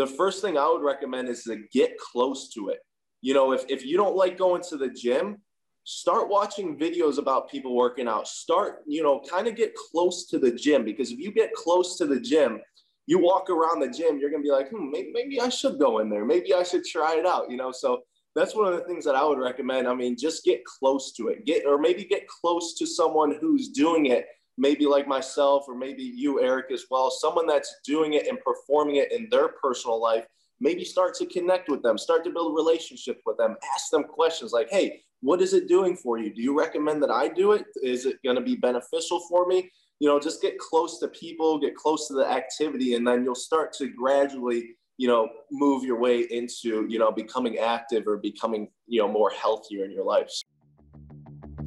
the first thing I would recommend is to get close to it. You know, if, if you don't like going to the gym, start watching videos about people working out. Start, you know, kind of get close to the gym because if you get close to the gym, you walk around the gym, you're going to be like, hmm, maybe, maybe I should go in there. Maybe I should try it out, you know? So that's one of the things that I would recommend. I mean, just get close to it. Get, or maybe get close to someone who's doing it maybe like myself or maybe you, Eric, as well, someone that's doing it and performing it in their personal life, maybe start to connect with them, start to build a relationship with them, ask them questions like, hey, what is it doing for you? Do you recommend that I do it? Is it going to be beneficial for me? You know, just get close to people, get close to the activity, and then you'll start to gradually, you know, move your way into, you know, becoming active or becoming, you know, more healthier in your life.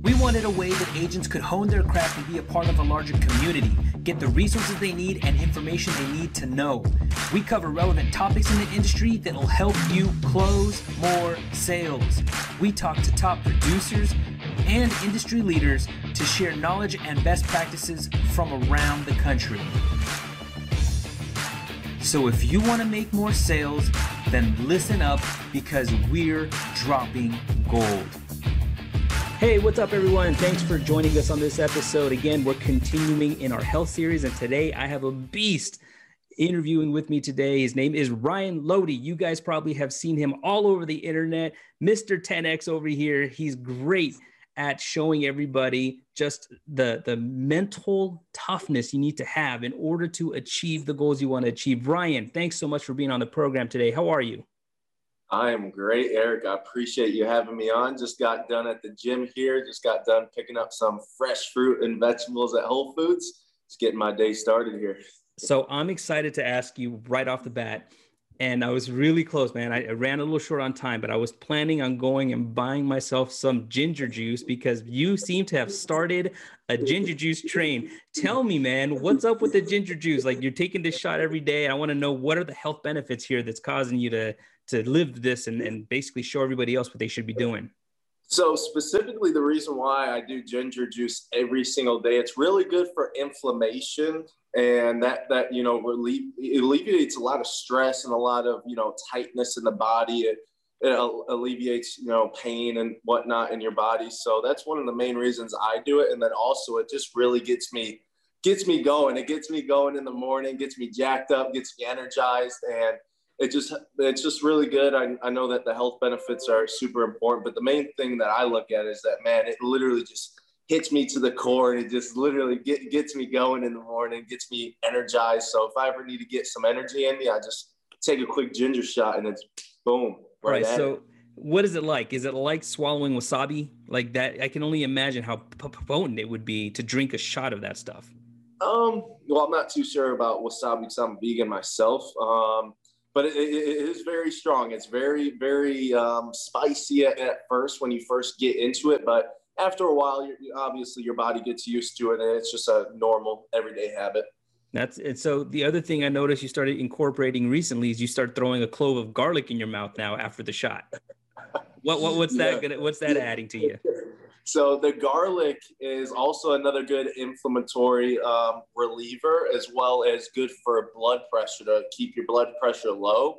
We wanted a way that agents could hone their craft and be a part of a larger community, get the resources they need and information they need to know. We cover relevant topics in the industry that will help you close more sales. We talk to top producers and industry leaders to share knowledge and best practices from around the country. So if you want to make more sales, then listen up because we're dropping gold. Hey, what's up, everyone? Thanks for joining us on this episode. Again, we're continuing in our health series, and today I have a beast interviewing with me today. His name is Ryan Loede. You guys probably have seen him all over the internet. Mr. 10X over here. He's great at showing everybody just the the mental toughness you need to have in order to achieve the goals you want to achieve. Ryan, thanks so much for being on the program today. How are you? I am great, Eric. I appreciate you having me on. Just got done at the gym here. Just got done picking up some fresh fruit and vegetables at Whole Foods. Just getting my day started here. So I'm excited to ask you right off the bat. And I was really close, man. I ran a little short on time, but I was planning on going and buying myself some ginger juice because you seem to have started a ginger juice train. Tell me, man, what's up with the ginger juice? Like you're taking this shot every day. I want to know what are the health benefits here that's causing you to to live this and, and basically show everybody else what they should be doing? So specifically, the reason why I do ginger juice every single day, it's really good for inflammation, and that that you know relieve, alleviates a lot of stress and a lot of you know tightness in the body. It, it alleviates you know pain and whatnot in your body. So that's one of the main reasons I do it, and then also it just really gets me gets me going. It gets me going in the morning, gets me jacked up, gets me energized, and it just it's just really good. I, I know that the health benefits are super important, but the main thing that I look at is that man, it literally just hits me to the core and it just literally get, gets me going in the morning, gets me energized. So if I ever need to get some energy in me, I just take a quick ginger shot and it's boom. Right. right so it. what is it like? Is it like swallowing wasabi? Like that? I can only imagine how potent it would be to drink a shot of that stuff. Um, well, I'm not too sure about wasabi because I'm vegan myself. Um, but it, it is very strong. It's very, very um, spicy at, at, first when you first get into it, but after a while, obviously your body gets used to it, and it's just a normal everyday habit. That's it. So the other thing I noticed you started incorporating recently is you start throwing a clove of garlic in your mouth now after the shot. what, what what's that yeah. gonna what's that adding to you? So the garlic is also another good inflammatory um, reliever, as well as good for blood pressure to keep your blood pressure low.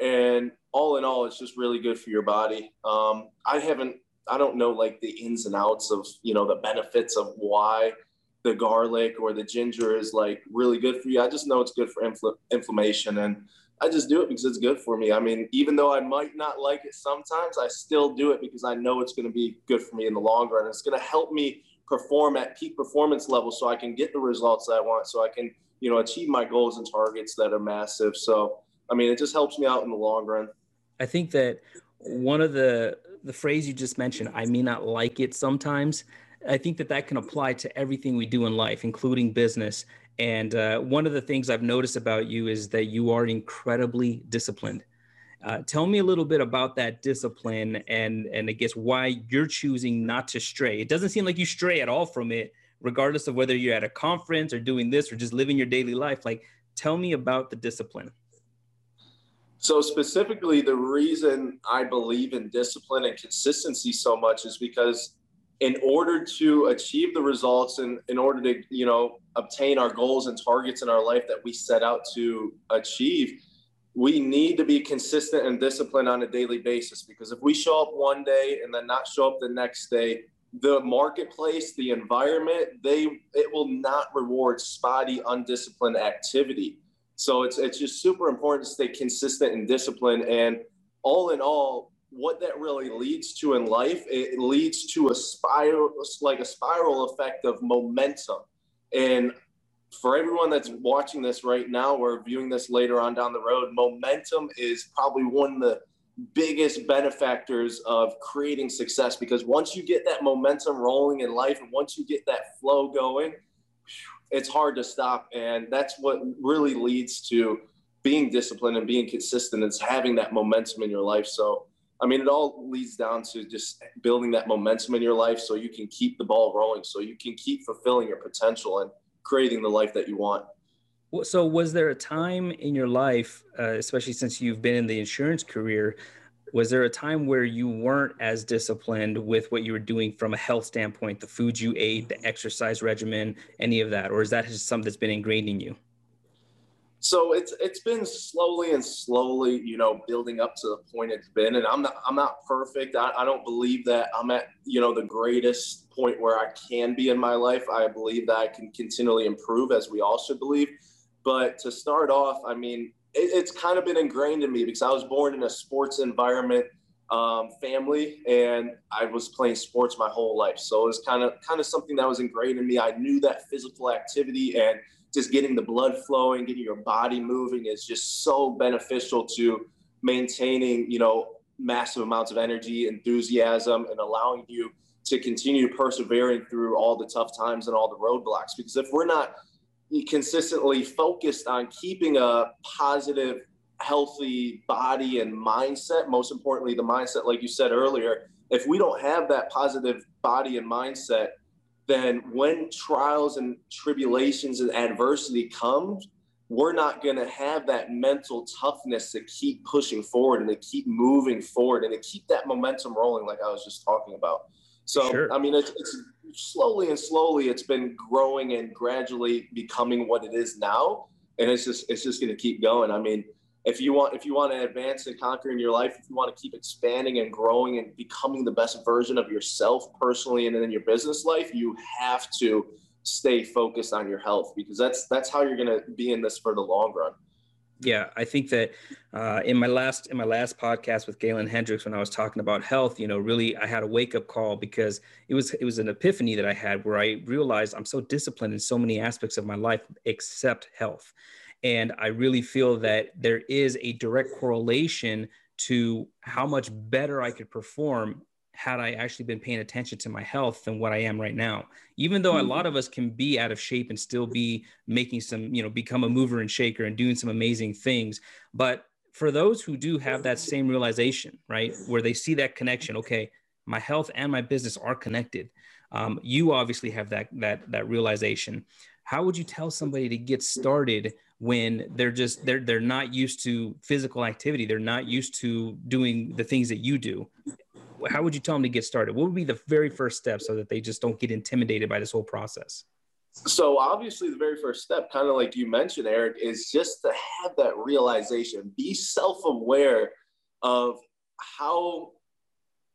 And all in all, it's just really good for your body. Um, I haven't, I don't know like the ins and outs of you know the benefits of why the garlic or the ginger is like really good for you. I just know it's good for infl- inflammation and I just do it because it's good for me. I mean, even though I might not like it sometimes, I still do it because I know it's going to be good for me in the long run. It's going to help me perform at peak performance level so I can get the results that I want, so I can, you know, achieve my goals and targets that are massive. So, I mean, it just helps me out in the long run. I think that one of the the phrase you just mentioned, I may not like it sometimes. I think that that can apply to everything we do in life, including business. And uh, one of the things I've noticed about you is that you are incredibly disciplined. Uh, tell me a little bit about that discipline and and I guess why you're choosing not to stray. It doesn't seem like you stray at all from it, regardless of whether you're at a conference or doing this or just living your daily life. Like, tell me about the discipline. So specifically, the reason I believe in discipline and consistency so much is because in order to achieve the results and in order to you know obtain our goals and targets in our life that we set out to achieve we need to be consistent and disciplined on a daily basis because if we show up one day and then not show up the next day, the marketplace, the environment, they it will not reward spotty, undisciplined activity. So it's it's just super important to stay consistent and disciplined. And all in all, what that really leads to in life, it leads to a spiral, like a spiral effect of momentum. And for everyone that's watching this right now or viewing this later on down the road, momentum is probably one of the biggest benefactors of creating success because once you get that momentum rolling in life and once you get that flow going, it's hard to stop. And that's what really leads to being disciplined and being consistent. It's having that momentum in your life. So, I mean, it all leads down to just building that momentum in your life so you can keep the ball rolling, so you can keep fulfilling your potential and creating the life that you want. So, was there a time in your life, uh, especially since you've been in the insurance career, was there a time where you weren't as disciplined with what you were doing from a health standpoint, the food you ate, the exercise regimen, any of that, or is that just something that's been ingrained in you? So it's it's been slowly and slowly, you know, building up to the point it's been, and I'm not I'm not perfect. I, I don't believe that I'm at you know the greatest point where I can be in my life. I believe that I can continually improve, as we all should believe. But to start off, I mean, it, it's kind of been ingrained in me because I was born in a sports environment um, family and I was playing sports my whole life. So it was kind of kind of something that was ingrained in me. I knew that physical activity and just getting the blood flowing, getting your body moving is just so beneficial to maintaining, you know, massive amounts of energy, enthusiasm, and allowing you to continue persevering through all the tough times and all the roadblocks. Because if we're not consistently focused on keeping a positive, healthy body and mindset. Most importantly, the mindset, like you said earlier, if we don't have that positive body and mindset, then when trials and tribulations and adversity comes, we're not going to have that mental toughness to keep pushing forward and to keep moving forward and to keep that momentum rolling, like I was just talking about. So, sure. I mean, it's, it's slowly and slowly it's been growing and gradually becoming what it is now and it's just it's just going to keep going i mean if you want if you want to advance and conquer in your life if you want to keep expanding and growing and becoming the best version of yourself personally and in your business life you have to stay focused on your health because that's that's how you're going to be in this for the long run. Yeah, I think that uh, in my last in my last podcast with Galen Hendricks, when I was talking about health, you know, really I had a wake up call because it was it was an epiphany that I had where I realized I'm so disciplined in so many aspects of my life except health, and I really feel that there is a direct correlation to how much better I could perform had I actually been paying attention to my health than what I am right now. Even though a mm-hmm. lot of us can be out of shape and still be making some, you know, become a mover and shaker and doing some amazing things. But for those who do have that same realization, right, where they see that connection, okay, my health and my business are connected. Um, you obviously have that that that realization. How would you tell somebody to get started when they're just they're they're not used to physical activity? They're not used to doing the things that you do how would you tell them to get started? What would be the very first step so that they just don't get intimidated by this whole process? So obviously the very first step, kind of like you mentioned, Eric, is just to have that realization, be self-aware of how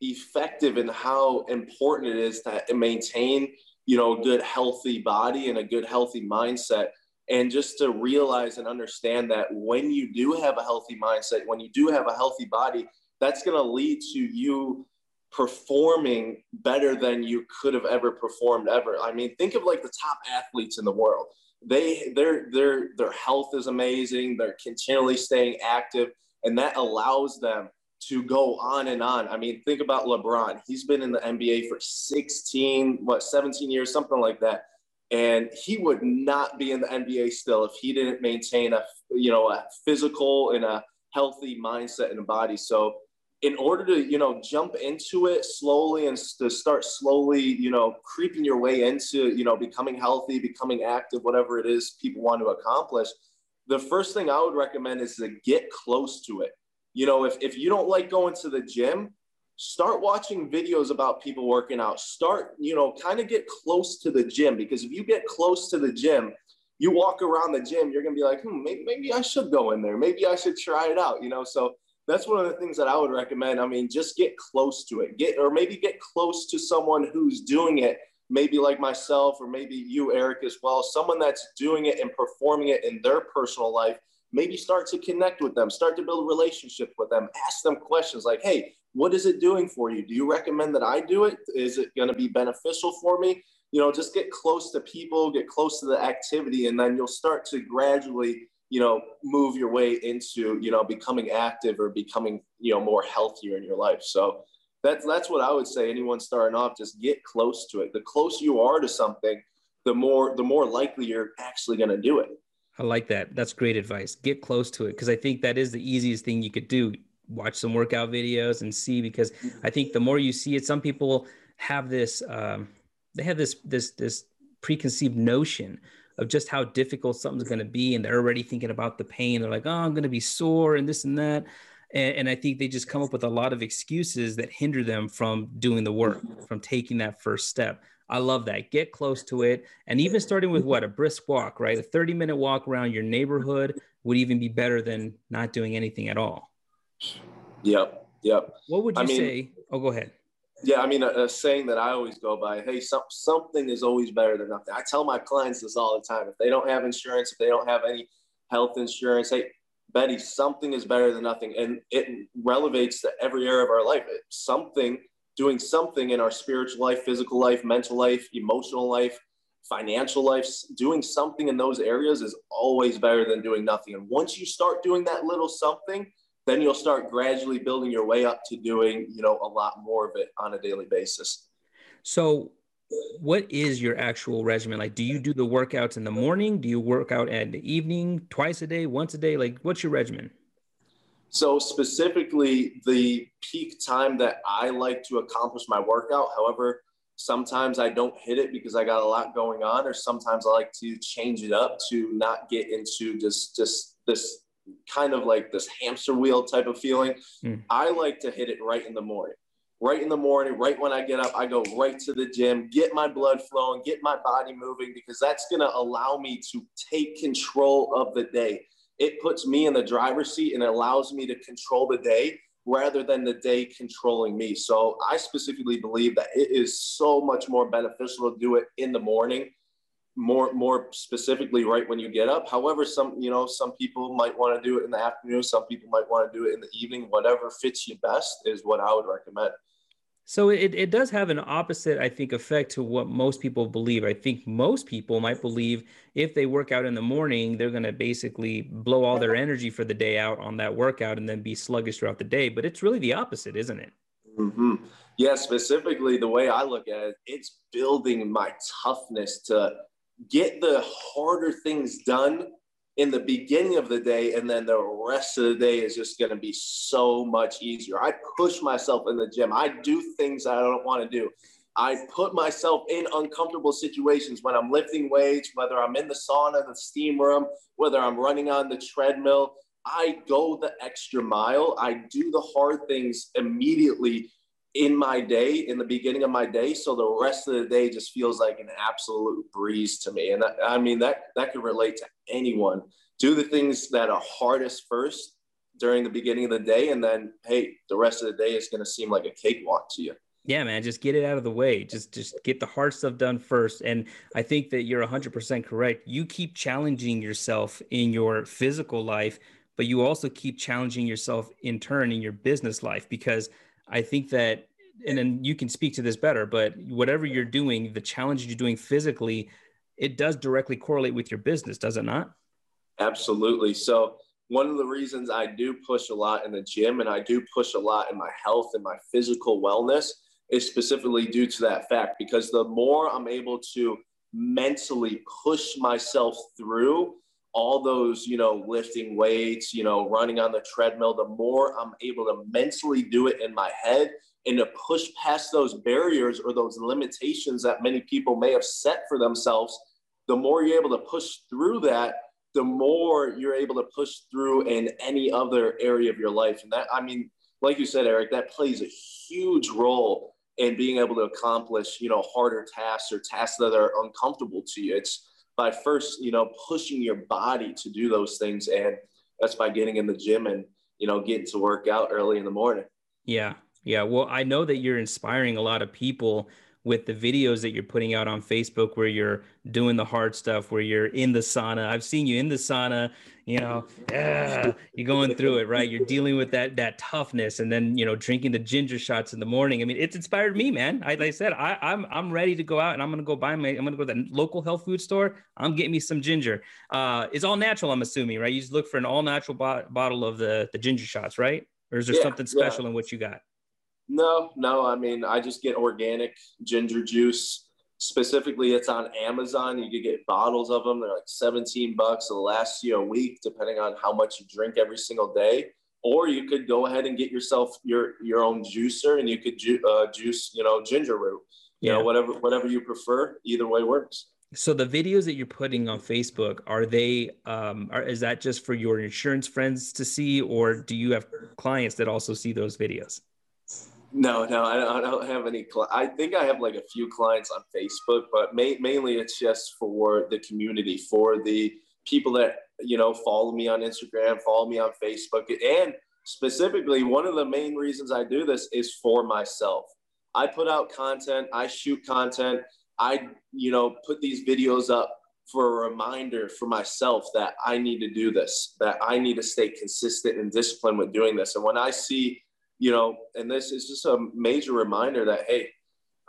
effective and how important it is to maintain, you know, a good healthy body and a good healthy mindset. And just to realize and understand that when you do have a healthy mindset, when you do have a healthy body, that's going to lead to you performing better than you could have ever performed ever. I mean, think of like the top athletes in the world. They their their their health is amazing. They're continually staying active, and that allows them to go on and on. I mean, think about LeBron. He's been in the NBA for 16, what, 17 years, something like that. And he would not be in the NBA still if he didn't maintain a, you know, a physical and a healthy mindset and body. So in order to you know jump into it slowly and to start slowly you know creeping your way into you know becoming healthy becoming active whatever it is people want to accomplish the first thing i would recommend is to get close to it you know if, if you don't like going to the gym start watching videos about people working out start you know kind of get close to the gym because if you get close to the gym you walk around the gym, you're gonna be like, hmm, maybe, maybe I should go in there. Maybe I should try it out. You know, so that's one of the things that I would recommend. I mean, just get close to it. Get or maybe get close to someone who's doing it. Maybe like myself, or maybe you, Eric, as well. Someone that's doing it and performing it in their personal life. Maybe start to connect with them, start to build a relationship with them, ask them questions like, hey, what is it doing for you? Do you recommend that I do it? Is it going to be beneficial for me? You know, just get close to people, get close to the activity, and then you'll start to gradually you know move your way into you know becoming active or becoming you know more healthier in your life so that's that's what i would say anyone starting off just get close to it the closer you are to something the more the more likely you're actually going to do it i like that that's great advice get close to it because i think that is the easiest thing you could do watch some workout videos and see because i think the more you see it some people have this um, they have this this this preconceived notion of just how difficult something's going to be and they're already thinking about the pain. They're like oh i'm going to be sore and this and that. And, and, i think they just come up with a lot of excuses that hinder them from doing the work from taking that first step. I love that. Get close to it. And even starting with what a brisk walk right? A 30 minute walk around your neighborhood would even be better than not doing anything at all yep yep what would you I mean, say oh go ahead yeah, I mean, a, a, saying that I always go by, hey, some, something is always better than nothing. I tell my clients this all the time. If they don't have insurance, if they don't have any health insurance, hey, Betty, something is better than nothing. And it relevates to every area of our life. something, doing something in our spiritual life, physical life, mental life, emotional life, financial life, doing something in those areas is always better than doing nothing. And once you start doing that little something, then you'll start gradually building your way up to doing you know a lot more of it on a daily basis. So what is your actual regimen like do you do the workouts in the morning? Do you work out at the evening twice a day once a day? Like what's your regimen? So specifically the peak time that i like to accomplish my workout however sometimes i don't hit it because i got a lot going on or sometimes i like to change it up to not get into just just this kind of like this hamster wheel type of feeling. Mm. I like to hit it right in the morning. Right in the morning, right when I get up, I go right to the gym, get my blood flowing, get my body moving, because that's going to allow me to take control of the day. It puts me in the driver's seat and allows me to control the day rather than the day controlling me. So I specifically believe that it is so much more beneficial to do it in the morning more more specifically right when you get up. However some you know some people might want to do it in the afternoon some people might want to do it in the evening. Whatever fits you best is what i would recommend. So it, it does have an opposite i think effect to what most people believe. I think most people might believe if they work out in the morning they're going to basically blow all their energy for the day out on that workout and then be sluggish throughout the day. But it's really the opposite isn't it? Mm-hmm. yeah specifically the way i look at it it's building my toughness to get the harder things done in the beginning of the day and then the rest of the day is just going to be so much easier. I push myself in the gym. I do things i don't want to do. I put myself in uncomfortable situations when i'm lifting weights whether i'm in the sauna the steam room whether i'm running on the treadmill. I go the extra mile. I do the hard things immediately in my day, in the beginning of my day. So the rest of the day just feels like an absolute breeze to me. And that, I mean, that, that could relate to anyone. Do the things that are hardest first during the beginning of the day. And then, hey, the rest of the day is going to seem like a cakewalk to you. Yeah, man, just get it out of the way. Just just get the hard stuff done first. And I think that you're 100% correct. You keep challenging yourself in your physical life, but you also keep challenging yourself in turn in your business life because – I think that, and then you can speak to this better, but whatever you're doing, the challenges you're doing physically, it does directly correlate with your business, does it not? Absolutely. So, one of the reasons I do push a lot in the gym and I do push a lot in my health and my physical wellness is specifically due to that fact because the more I'm able to mentally push myself through all those, you know, lifting weights, you know, running on the treadmill, the more I'm able to mentally do it in my head and to push past those barriers or those limitations that many people may have set for themselves, the more you're able to push through that, the more you're able to push through in any other area of your life. And that, I mean, like you said, Eric, that plays a huge role in being able to accomplish, you know, harder tasks or tasks that are uncomfortable to you. It's by first, you know, pushing your body to do those things. And that's by getting in the gym and, you know, getting to work out early in the morning. Yeah. Yeah. Well, I know that you're inspiring a lot of people with the videos that you're putting out on Facebook where you're doing the hard stuff, where you're in the sauna. I've seen you in the sauna, you know, yeah, you're going through it, right? You're dealing with that that toughness and then, you know, drinking the ginger shots in the morning. I mean, it's inspired me, man. I, like I said, I, I'm I'm ready to go out and I'm gonna go buy my I'm gonna go to the local health food store. I'm getting me some ginger. Uh, it's all natural, I'm assuming, right? You just look for an all natural bo- bottle of the the ginger shots, right? Or is there yeah, something special yeah. in what you got? No, no. I mean, I just get organic ginger juice. Specifically, it's on Amazon. You could get bottles of them. They're like 17 bucks. It'll last you a week, depending on how much you drink every single day. Or you could go ahead and get yourself your your own juicer, and you could ju- uh, juice, you know, ginger root. You yeah. know, whatever whatever you prefer. Either way works. So the videos that you're putting on Facebook are they um, are is that just for your insurance friends to see, or do you have clients that also see those videos? No, no, I don't, have any. Cl- I think I have like a few clients on Facebook, but ma- mainly it's just for the community, for the people that you know follow me on Instagram, follow me on Facebook, and specifically one of the main reasons I do this is for myself. I put out content, I shoot content, I you know put these videos up for a reminder for myself that I need to do this, that I need to stay consistent and disciplined with doing this. And when I see you know, and this is just a major reminder that hey,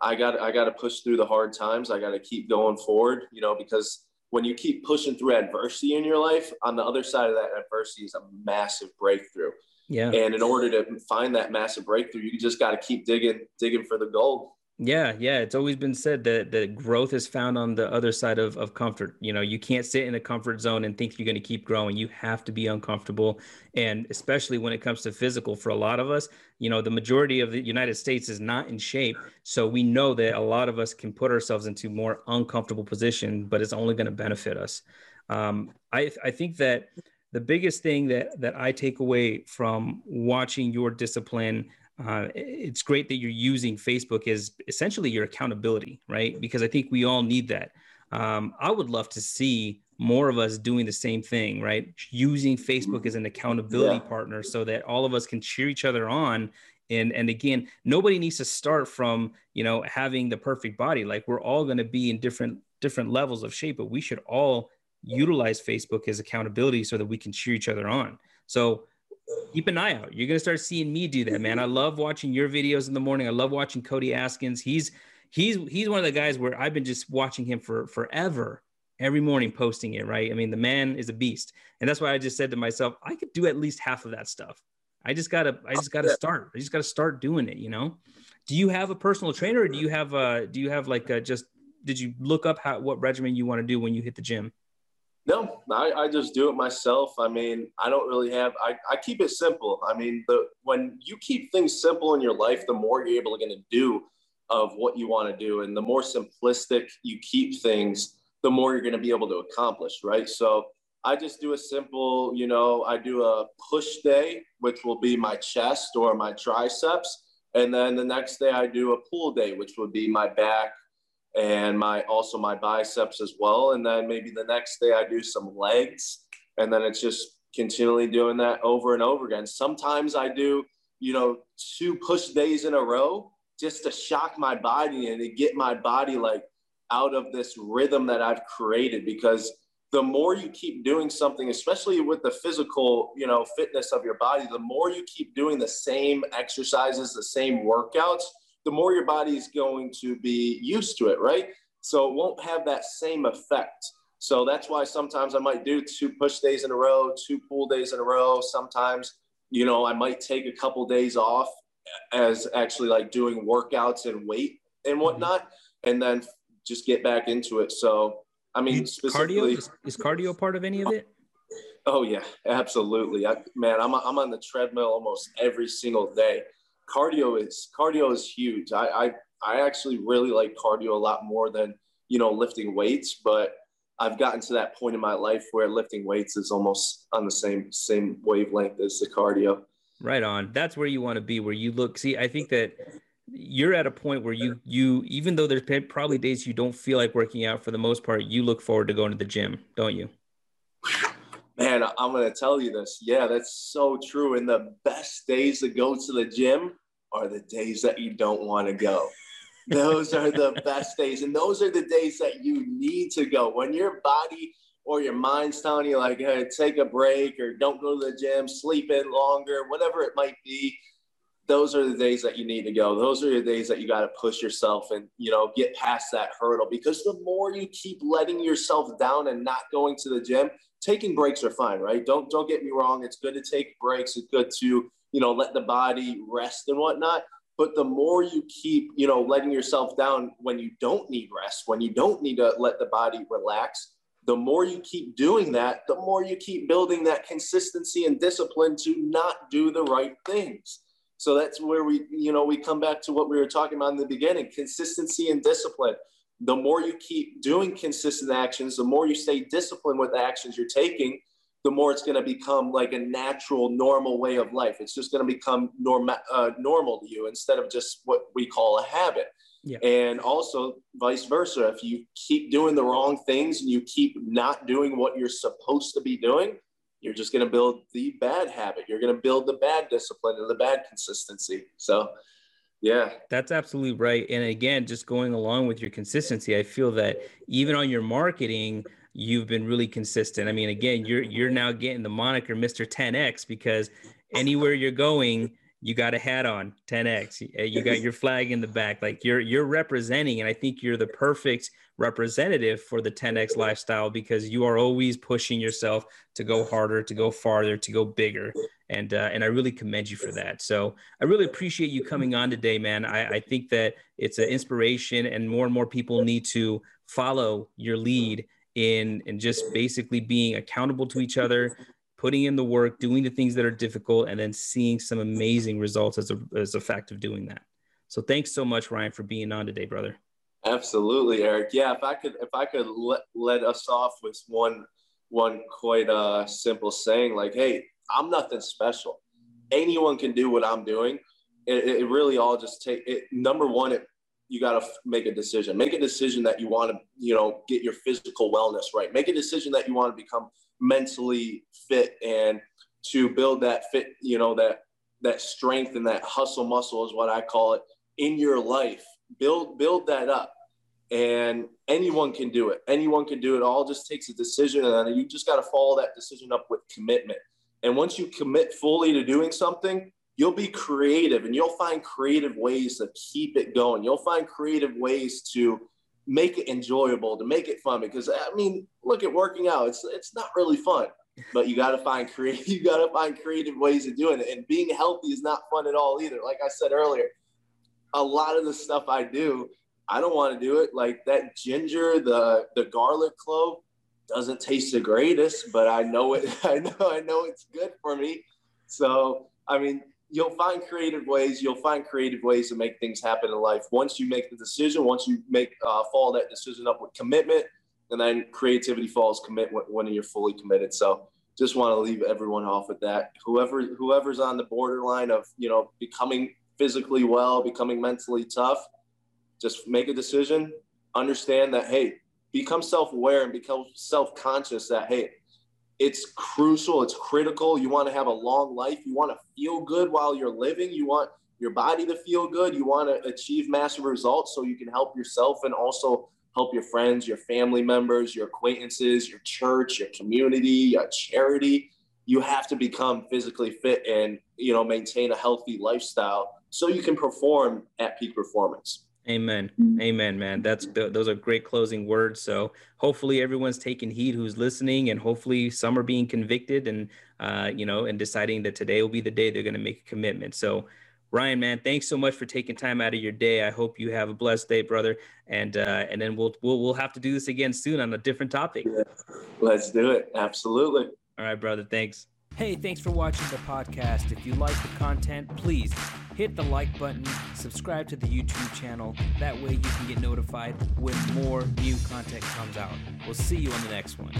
I got I got to push through the hard times. I got to keep going forward. You know, because when you keep pushing through adversity in your life, on the other side of that adversity is a massive breakthrough. Yeah. And in order to find that massive breakthrough, you just got to keep digging, digging for the gold. Yeah, yeah. It's always been said that that growth is found on the other side of, of comfort. You know, you can't sit in a comfort zone and think you're going to keep growing. You have to be uncomfortable. And especially when it comes to physical, for a lot of us, you know, the majority of the United States is not in shape. So we know that a lot of us can put ourselves into more uncomfortable position, but it's only going to benefit us. Um, I I think that the biggest thing that that I take away from watching your discipline uh, it's great that you're using Facebook as essentially your accountability, right? Because I think we all need that. Um, I would love to see more of us doing the same thing, right? Using Facebook as an accountability yeah. partner so that all of us can cheer each other on. And, and again, nobody needs to start from, you know, having the perfect body. Like we're all going to be in different, different levels of shape, but we should all utilize Facebook as accountability so that we can cheer each other on. So keep an eye out. You're gonna start seeing me do that, man. I love watching your videos in the morning. I love watching Cody Askins. He's he's he's one of the guys where I've been just watching him for forever. Every morning posting it, right? I mean, the man is a beast. And that's why I just said to myself, I could do at least half of that stuff. I just gotta, I just gotta start. I just gotta start doing it, you know? Do you have a personal trainer or do you have uh do you have like a just did you look up how what regimen you want to do when you hit the gym? No, I, I just do it myself. I mean, I don't really have, I, I keep it simple. I mean, the when you keep things simple in your life, the more you're able to to do of what you want to do. And the more simplistic you keep things, the more you're going to be able to accomplish, right? So I just do a simple, you know, I do a push day, which will be my chest or my triceps. And then the next day I do a pull day, which would be my back, and my also my biceps as well. And then maybe the next day I do some legs, and then it's just continually doing that over and over again. Sometimes I do, you know, two push days in a row just to shock my body and to get my body like out of this rhythm that I've created because the more you keep doing something especially with the physical you know fitness of your body the more you keep doing the same exercises the same workouts the more your body is going to be used to it, right? So it won't have that same effect. So that's why sometimes I might do two push days in a row, two pull days in a row. Sometimes, you know, I might take a couple days off as actually like doing workouts and weight and mm-hmm. whatnot, and then just get back into it. So, I mean, cardio is, is cardio part of any of it? Oh yeah, absolutely. I, man, I'm I'm on the treadmill almost every single day cardio is cardio is huge. I, I I actually really like cardio a lot more than you know lifting weights, but I've gotten to that point in my life where lifting weights is almost on the same same wavelength as the cardio. Right on. That's where you want to be. Where you look. See, I think that you're at a point where you you even though there's probably days you don't feel like working out for the most part, you look forward to going to the gym, don't you? Man, I'm gonna tell you this. Yeah, that's so true. And the best days to go to the gym are the days that you don't want to go. Those are the best days. And those are the days that you need to go. When your body or your mind's telling you, like, hey, take a break or don't go to the gym, sleep in longer, whatever it might be, those are the days that you need to go. Those are the days that you got to push yourself and, you know, get past that hurdle because the more you keep letting yourself down and not going to the gym, taking breaks are fine, right? Don't, don't get me wrong. It's good to take breaks. It's good to, you know, let the body rest and whatnot. But the more you keep, you know, letting yourself down when you don't need rest, when you don't need to let the body relax, the more you keep doing that, the more you keep building that consistency and discipline to not do the right things. So that's where we, you know, we come back to what we were talking about in the beginning consistency and discipline. The more you keep doing consistent actions, the more you stay disciplined with the actions you're taking, the more it's going to become like a natural, normal way of life. It's just going to become normal, uh, normal to you instead of just what we call a habit. Yeah. And also vice versa. If you keep doing the wrong things and you keep not doing what you're supposed to be doing, you're just going to build the bad habit. You're going to build the bad discipline and the bad consistency. So, yeah. That's absolutely right. And again, just going along with your consistency, I feel that even on your marketing, you've been really consistent. I mean, again, you're you're now getting the moniker Mr. 10X because anywhere you're going, you got a hat on 10x you got your flag in the back like you're you're representing and i think you're the perfect representative for the 10x lifestyle because you are always pushing yourself to go harder to go farther to go bigger and uh, and i really commend you for that so i really appreciate you coming on today man i, I think that it's an inspiration and more and more people need to follow your lead in and just basically being accountable to each other putting in the work, doing the things that are difficult, and then seeing some amazing results as a, as a fact of doing that. So thanks so much, Ryan, for being on today, brother. Absolutely, Eric. Yeah, if I could, if I could let, let us off with one, one quite uh, simple saying, like, "Hey, I'm nothing special. Anyone can do what I'm doing." It, it really all just take it. Number one, it you got to make a decision. Make a decision that you want to, you know, get your physical wellness right. Make a decision that you want to become mentally fit and to build that fit, you know, that that strength and that hustle muscle is what I call it in your life. Build build that up. And anyone can do it. Anyone can do it. All just takes a decision and you just got to follow that decision up with commitment. And once you commit fully to doing something, you'll be creative and you'll find creative ways to keep it going. You'll find creative ways to make it enjoyable, to make it fun. Because I mean, look at working out; it's it's not really fun, but you got to find creative. You got to find creative ways of doing it. And being healthy is not fun at all either. Like I said earlier, a lot of the stuff I do, I don't want to do it. Like that ginger, the the garlic clove doesn't taste the greatest, but I know it. I know I know it's good for me. So I mean, you'll find creative ways. You'll find creative ways to make things happen in life. Once you make the decision, once you make uh, follow that decision up with commitment, and then creativity follows commitment when you're fully committed. So just want to leave everyone off with that. Whoever whoever's on the borderline of you know becoming physically well, becoming mentally tough, just make a decision. Understand that hey, become self-aware and become self-conscious that hey, it's crucial, it's critical. You want to have a long life, you want to feel good while you're living, you want your body to feel good, you want to achieve massive results so you can help yourself and also help your friends, your family members, your acquaintances, your church, your community, your charity. You have to become physically fit and, you know, maintain a healthy lifestyle so you can perform at peak performance. Amen. Mm-hmm. Amen, man. That's those are great closing words. So hopefully everyone's taking heed who's listening, and hopefully some are being convicted and uh, you know and deciding that today will be the day they're going to make a commitment. So Ryan, man, thanks so much for taking time out of your day. I hope you have a blessed day, brother. And uh, and then we'll we'll we'll have to do this again soon on a different topic. Yeah. Let's do it. Absolutely. All right, brother. Thanks. Hey, thanks for watching the podcast. If you like the content, please hit the like button, subscribe to the YouTube channel. That way you can get notified when more new content comes out. We'll see you on the next one.